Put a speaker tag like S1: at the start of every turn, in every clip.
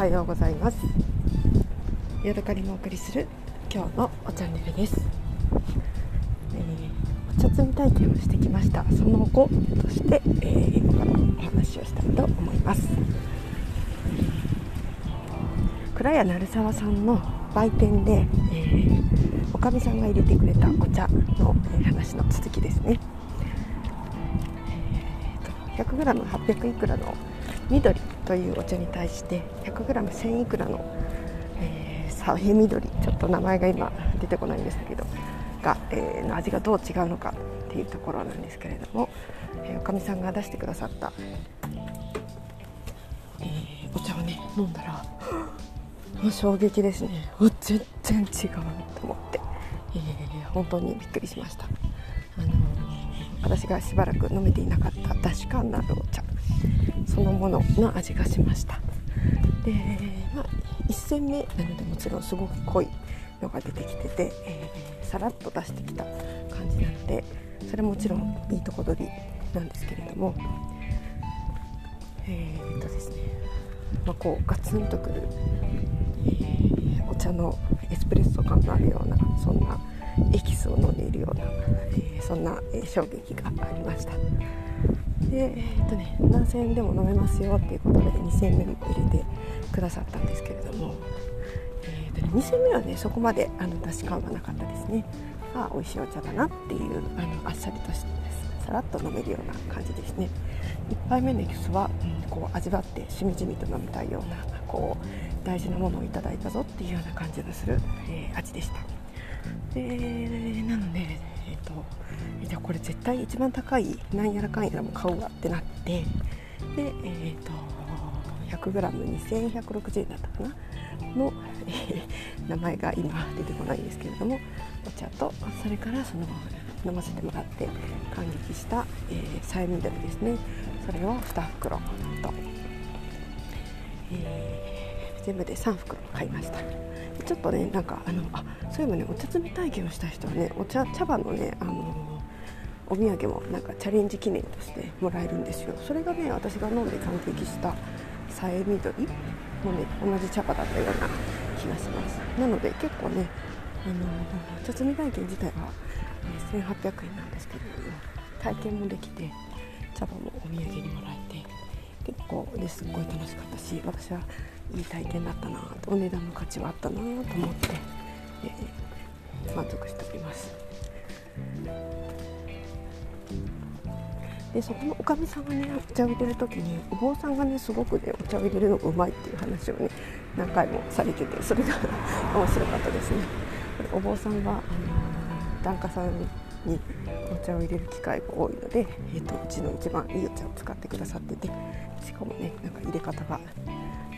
S1: はようございます。ヤドカリのお送りする今日のチャンネルです、えー、お茶摘み体験をしてきました。その後として、えー、今からお話をしたいと思います。倉谷成沢さんの売店で、えー、おかみさんが入れてくれたお茶の、え話の続きですね、えー、100g800 いくらの緑というお茶に対して 100g1000 いくらの、えー、サヘ緑ちょっと名前が今出てこないんですけどが、えー、の味がどう違うのかっていうところなんですけれども、えー、おかみさんが出してくださった、えー、お茶をね飲んだらも う衝撃ですね全然違うと思って、えー、本当にびっくりしました。あの、私がしばらく飲めていなかっただし感のあるお茶そのものの味がしましたで、まあ、1戦目なのでもちろんすごく濃いのが出てきてて、えー、さらっと出してきた感じなのでそれもちろんいいとこ取りなんですけれどもえー、っとですね、まあ、こうガツンとくる、えー、お茶のエスプレッソ感のあるようなそんなエキスを飲んでいるような、えー、そんな衝撃がありました。で、えー、っとね、何千円でも飲めますよっていうことで2000円目も入れてくださったんですけれども、えー、っとね、2戦目はねそこまであの出し感はなかったですね。あ美味しいお茶だなっていうあのあっさりとしてさらっと飲めるような感じですね。1杯目のエキスは、うん、こう味わってしみじみと飲みたいようなこう大事なものをいただいたぞっていうような感じがする、えー、味でした。でなのでえっ、ー、とじゃあこれ絶対一番高いなんやらかんやらも買うわってなってでえっ、ー、と 100g2160 円だったかな？の、えー、名前が今出てこないんですけれどもお茶とそれからその飲ませてもらって感激した、えー、さえみどりですね。それを2袋と、えー、全部で3袋買いました。ちょっとねなんかあのあそういえばねお茶摘み体験をした人はねお茶茶葉のねあのお土産もなんかチャレンジ記念としてもらえるんですよ。それがね私が飲んで感激したさえみどりもね同じ茶葉だったような気がします。なので結構ねあの茶摘み体験自体は、1800円なんですけれども体験もできて茶葉もお土産にもらえて結構ですっごい楽しかったし私はいい体験だったなお値段の価値はあったなと思って、えー、満足しております。でそこのおかみさんがねお茶を入れる時にお坊さんがねすごくねお茶を入れるのがうまいっていう話をね何回もされててそれが 面白かったですね。お坊さんが、あの檀家さんにお茶を入れる機会が多いので、えーと、うちの一番いいお茶を使ってくださっててしかもねなんか入れ方が。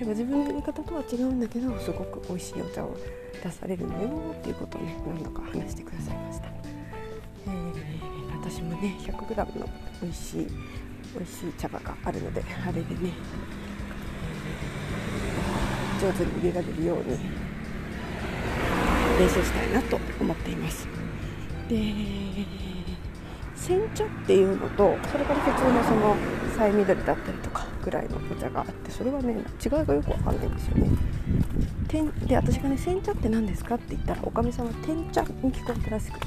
S1: なんか自分の入れ方とは違うんだけどすごく美味しいお茶を出されるのよっていうことをね何度か話してくださいました、えー、私もね 100g の美味しい美味しい茶葉があるのであれでね、上手に入れられるように練習したいなと思っています。で煎茶っていうのとそれから普通のそのさえ緑だったりとかぐらいのお茶があってそれはね違いがよくわかんないんですよね。で私がね煎茶って何ですかって言ったらおかみさんは天茶に聞こえたらしくて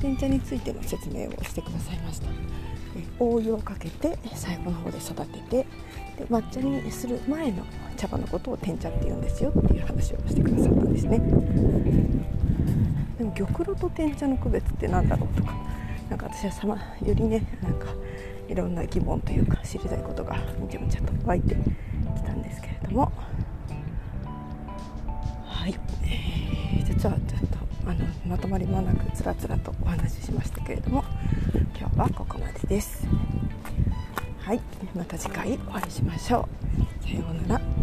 S1: 天茶についての説明をしてくださいました。お湯をかけて最後の方で育ててで抹茶にする前の茶葉のことを天茶って言うんですよっていう話をしてくださったんですね。でも玉露と天茶の区別って何だろうとかなんか私はさまよりねなんかいろんな疑問というか知りたいことがめちゃめちゃと湧いてきたんですけれども。はい、えー、実はちょっとあのまとまりもなくつらつらとお話ししましたけれども今日はここまでです。はい。また次回お会いしましょう。さようなら。